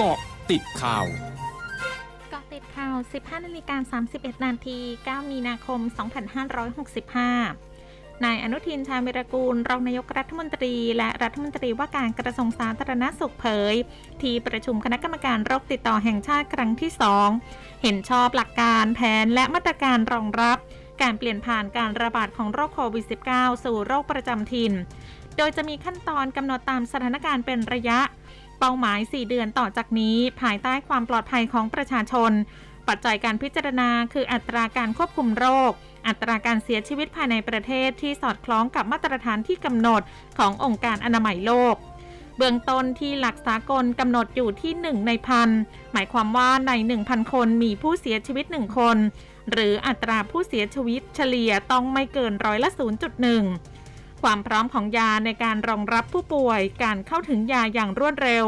เกาะติดข่าวเกาะติดข่าว 15นาฬิกา31 นาที 9 มีนาคม 2565 นายอนุทินชาญวิรกูล รองนายกรัฐมนตรี และรัฐมนตรีว่าการกระทรวงสาธารณสุขเผย ที่ประชุมคณะกรรมการโรคติดต่อแห่งชาติครั้งที่ 2 เห็นชอบหลักการแผนและมาตรการรองรับการเปลี่ยนผ่านการระบาดของโรคโควิด -19 สู่โรคประจำถิ่น โดยจะมีขั้นตอนกำหนดตามสถานการณ์เป็นระยะ เป้าหมาย 4 เดือนต่อจากนี้ ภายใต้ความปลอดภัยของประชาชน ปัจจัยการพิจารณาคืออัตราการควบคุมโรค อัตราการเสียชีวิตภายในประเทศที่สอดคล้องกับมาตรฐานที่กำหนดขององค์การอนามัยโลก เบื้องต้นที่หลักสากลกำหนดอยู่ที่ 1 ในพันหมายความว่าใน 1,000 คนมีผู้เสียชีวิต 1 คน หรืออัตราผู้เสียชีวิตเฉลี่ยต้องไม่เกินร้อยละ 0.1 ความพร้อมของยาในการรองรับผู้ป่วย การเข้าถึงยาอย่างรวดเร็ว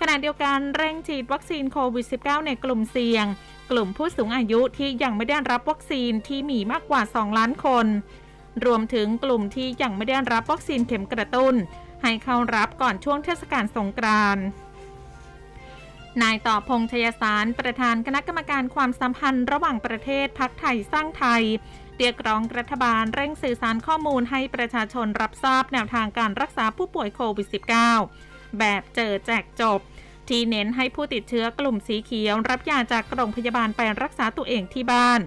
ขณะเดียวกันเร่งฉีดวัคซีนโควิด -19 ในกลุ่มเสี่ยง กลุ่มผู้สูงอายุที่ยังไม่ได้รับวัคซีนที่มีมากกว่า 2 ล้านคน รวมถึงกลุ่มที่ยังไม่ได้รับวัคซีนเข็มกระตุ้น ให้เข้ารับก่อนช่วงเทศกาลสงกรานต์ นายต่อพงษ์ชยสารประธานคณะกรรมการความสัมพันธ์ระหว่างประเทศพักไทยสร้างไทยเรียกร้องรัฐบาลเร่งสื่อสารข้อมูลให้ประชาชนรับทราบแนวทางการรักษาผู้ป่วยโควิด -19 แบบเจอแจกจบ ที่เน้นให้ผู้ติดเชื้อกลุ่มสีเขียวรับยาจากโรงพยาบาลไปรักษาตัวเองที่บ้าน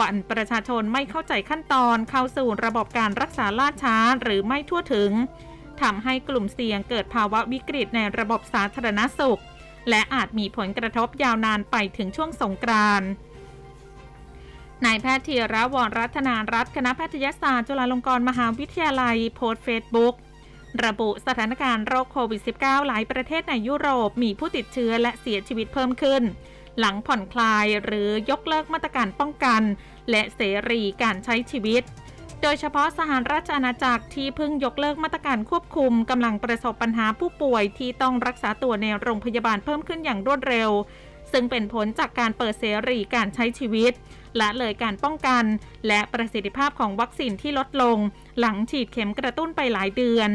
วันประชาชนไม่เข้าใจขั้นตอนเข้าสู่ระบบการรักษาล่าช้าหรือไม่ทั่วถึงทำให้กลุ่มเสี่ยงเกิดภาวะวิกฤตในระบบสาธารณสุข และอาจมีผลกระทบยาวนานไปถึงช่วงสงกรานต์นายแพทย์ธีระวรรัตนารัตน์คณะแพทยศาสตร์ จุฬาลงกรณ์มหาวิทยาลัยโพสต์เฟซบุ๊กระบุสถานการณ์โรคโควิด -19 หลายประเทศในยุโรปมีผู้ติดเชื้อและเสียชีวิตเพิ่มขึ้น หลังผ่อนคลายหรือยกเลิกมาตรการป้องกัน และเสรีการใช้ชีวิต โดยเฉพาะสหราชอาณาจักรที่เพิ่งยกเลิกมาตรการควบคุมกำลังประสบปัญหาผู้ป่วยที่ต้องรักษาตัวในโรงพยาบาลเพิ่มขึ้นอย่างรวดเร็ว ซึ่งเป็นผลจากการเปิดเสรีการใช้ชีวิตและเลยการป้องกัน และประสิทธิภาพของวัคซีนที่ลดลง หลังฉีดเข็มกระตุ้นไปหลายเดือน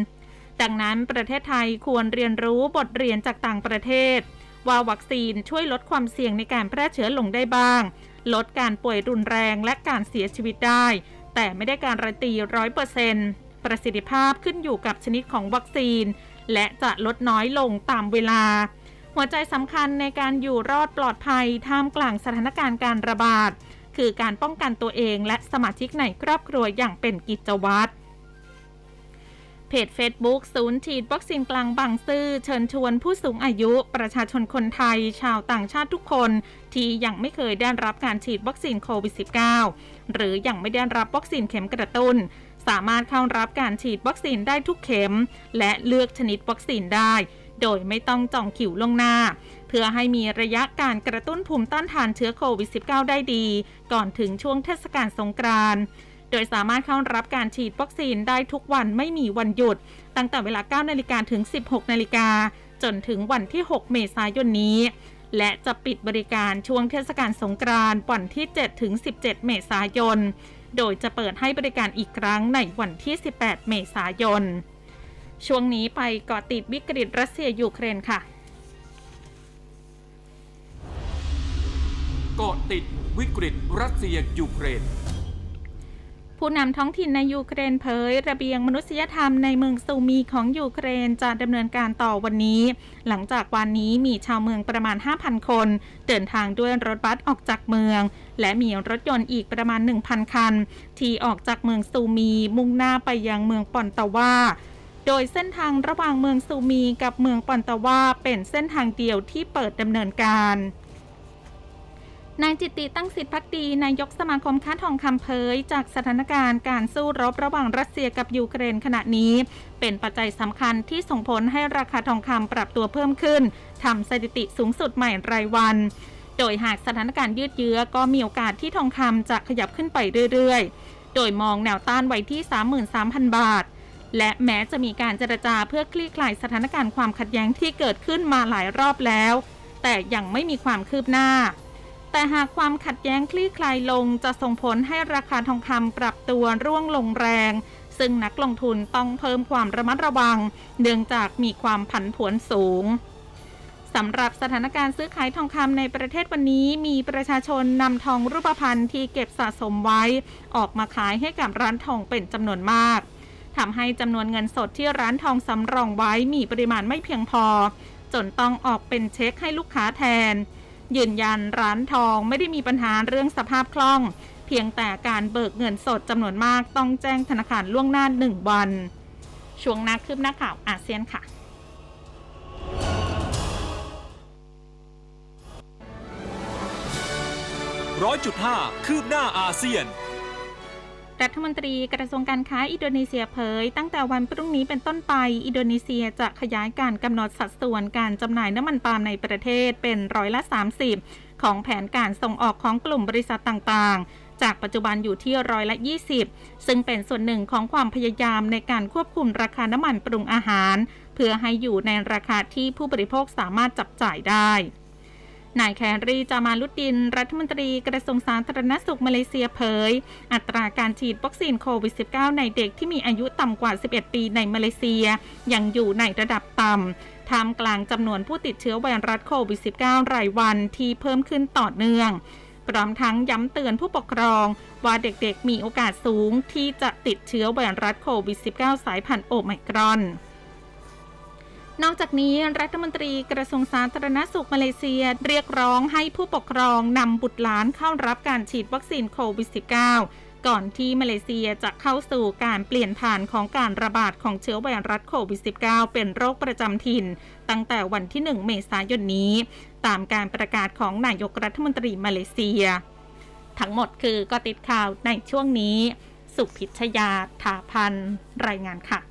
ดังนั้นประเทศไทยควรเรียนรู้บทเรียนจากต่างประเทศ ว่าวัคซีนช่วยลดความเสี่ยงในการแพร่เชื้อลงได้บ้าง ลดการป่วยรุนแรงและการเสียชีวิตได้ แต่ไม่ได้การันตีร้อยเปอร์เซ็นต์ประสิทธิภาพขึ้นอยู่กับชนิดของวัคซีน และจะลดน้อยลงตามเวลา หัวใจสำคัญในการอยู่รอดปลอดภัยท่ามกลางสถานการณ์การระบาด คือการป้องกันตัวเองและสมาชิกในครอบครัวอย่างเป็นกิจวัตร เพจ Facebook ศูนย์ฉีดวัคซีนกลางบางซื่อเชิญชวนผู้สูงอายุประชาชนคนไทย ชาวต่างชาติทุกคน ที่ยังไม่เคยได้รับการฉีดวัคซีนโควิด -19 หรือยังไม่ได้รับวัคซีนเข็มกระตุ้น สามารถเข้ารับการฉีดวัคซีนได้ทุกเข็ม และเลือกชนิดวัคซีนได้ โดยไม่ต้องจองคิวล่วงหน้า เพื่อให้มีระยะการกระตุ้นภูมิต้านทานเชื้อโควิด -19 ได้ดี ก่อนถึงช่วงเทศกาลสงกรานต์ โดยสามารถเข้ารับการฉีดวัคซีนได้ทุกวันไม่มีวันหยุด ตั้งแต่เวลา 9 นาฬิกาถึง 16 นาฬิกา จนถึงวันที่ 6 เมษายนนี้ และจะปิดบริการช่วงเทศกาลสงกรานต์วันที่ 7 ถึง 17 เมษายน โดยจะเปิดให้บริการอีกครั้งในวันที่ 18 เมษายน ช่วงนี้ไปเกาะติดวิกฤตรัสเซียยูเครนค่ะเกาะติดวิกฤตรัสเซียยูเครน ผู้นำท้องถิ่นในยูเครนเผย ระเบียงมนุษยธรรมในเมืองซูมีของยูเครนจะดำเนินการต่อวันนี้ หลังจากวันนี้มีชาวเมืองประมาณ 5,000 คน เดินทางด้วยรถบัสออกจากเมือง และมีรถยนต์อีกประมาณ 1,000 คัน ที่ออกจากเมืองซูมีมุ่งหน้าไปยังเมืองปอนตาวาโดยเส้นทางระหว่างเมืองซูมีกับเมืองปอนตาวาเป็นเส้นทางเดียวที่เปิดดำเนินการ นายจิตติตั้งสิทธิพักดีนายกสมาคมค้าทองคำเผย จากสถานการณ์การสู้รบระหว่างรัสเซียกับยูเครนขณะนี้ เป็นปัจจัยสำคัญที่ส่งผลให้ราคาทองคำปรับตัวเพิ่มขึ้นทำสถิติสูงสุดใหม่รายวัน โดยหากสถานการณ์ยืดเยื้อก็มีโอกาสที่ทองคำจะขยับขึ้นไปเรื่อยๆ โดยมองแนวต้านไว้ที่ 33,000 บาท และแม้จะมีการเจรจาเพื่อคลี่คลายสถานการณ์ความขัดแย้งที่เกิดขึ้นมาหลายรอบแล้ว แต่ยังไม่มีความคืบหน้า แต่หากความขัดแย้งคลี่คลายลงจะส่งผลให้ราคาทองคำปรับตัวร่วงลงแรง ซึ่งนักลงทุนต้องเพิ่มความระมัดระวัง เนื่องจากมีความผันผวนสูงสำหรับสถานการณ์ซื้อขายทองคำในประเทศวันนี้มีประชาชนนำทองรูปพรรณที่เก็บสะสมไว้ ออกมาขายให้กับร้านทองเป็นจำนวนมากทำให้จำนวนเงินสดที่ร้านทองสำรองไว้มีปริมาณไม่เพียงพอ จนต้องออกเป็นเช็คให้ลูกค้าแทน ยืนยันร้านทองไม่ได้มีปัญหาเรื่องสภาพคล่อง เพียงแต่การเบิกเงินสดจำนวนมากต้องแจ้งธนาคารล่วงหน้าหนึ่งวัน ช่วงหน้าคืบหน้าข่าวอาเซียนค่ะร้อยจุดห้าคืบหน้าอาเซียน รัฐมนตรีกระทรวงการค้าอินโดนีเซียเผย ตั้งแต่วันพรุ่งนี้เป็นต้นไป อินโดนีเซียจะขยายการกำหนดสัดส่วนการจำหน่ายน้ำมันปาล์มในประเทศเป็นร้อยละ 30 ของแผนการส่งออกของกลุ่มบริษัทต่างๆ จากปัจจุบันอยู่ที่ร้อยละ 20 ซึ่งเป็นส่วนหนึ่งของความพยายามในการควบคุมราคาน้ำมันปรุงอาหาร เพื่อให้อยู่ในราคาที่ผู้บริโภคสามารถจับจ่ายได้ นายแครีจามาลุดดิน รัฐมนตรีกระทรวงสาธารณสุขมาเลเซียเผย อัตราการฉีดวัคซีนโควิด -19 ในเด็กที่มีอายุต่ำกว่า 11 ปีในมาเลเซีย ยังอยู่ในระดับต่ำท่ามกลางจำนวนผู้ติดเชื้อไวรัสโควิด -19 รายวันที่เพิ่มขึ้นต่อเนื่อง พร้อมทั้งย้ำเตือนผู้ปกครอง ว่าเด็กๆมีโอกาสสูงที่จะติดเชื้อไวรัสโควิด -19 สายพันธุ์โอไมครอน นอกจากนี้รัฐมนตรีกระทรวงสาธารณสุขมาเลเซียเรียกร้องให้ผู้ปกครองนำบุตรหลานเข้ารับการฉีดวัคซีนโควิด -19 ก่อนที่มาเลเซียจะเข้าสู่การเปลี่ยนผ่านของการระบาดของเชื้อไวรัสโควิด -19 เป็นโรคประจำถิ่น ตั้งแต่วันที่ 1 เมษายนนี้ ตามการประกาศของนายกรัฐมนตรีมาเลเซีย ทั้งหมดคือก็ติดข่าวในช่วงนี้ สุพิชยาถาพันรายงานค่ะ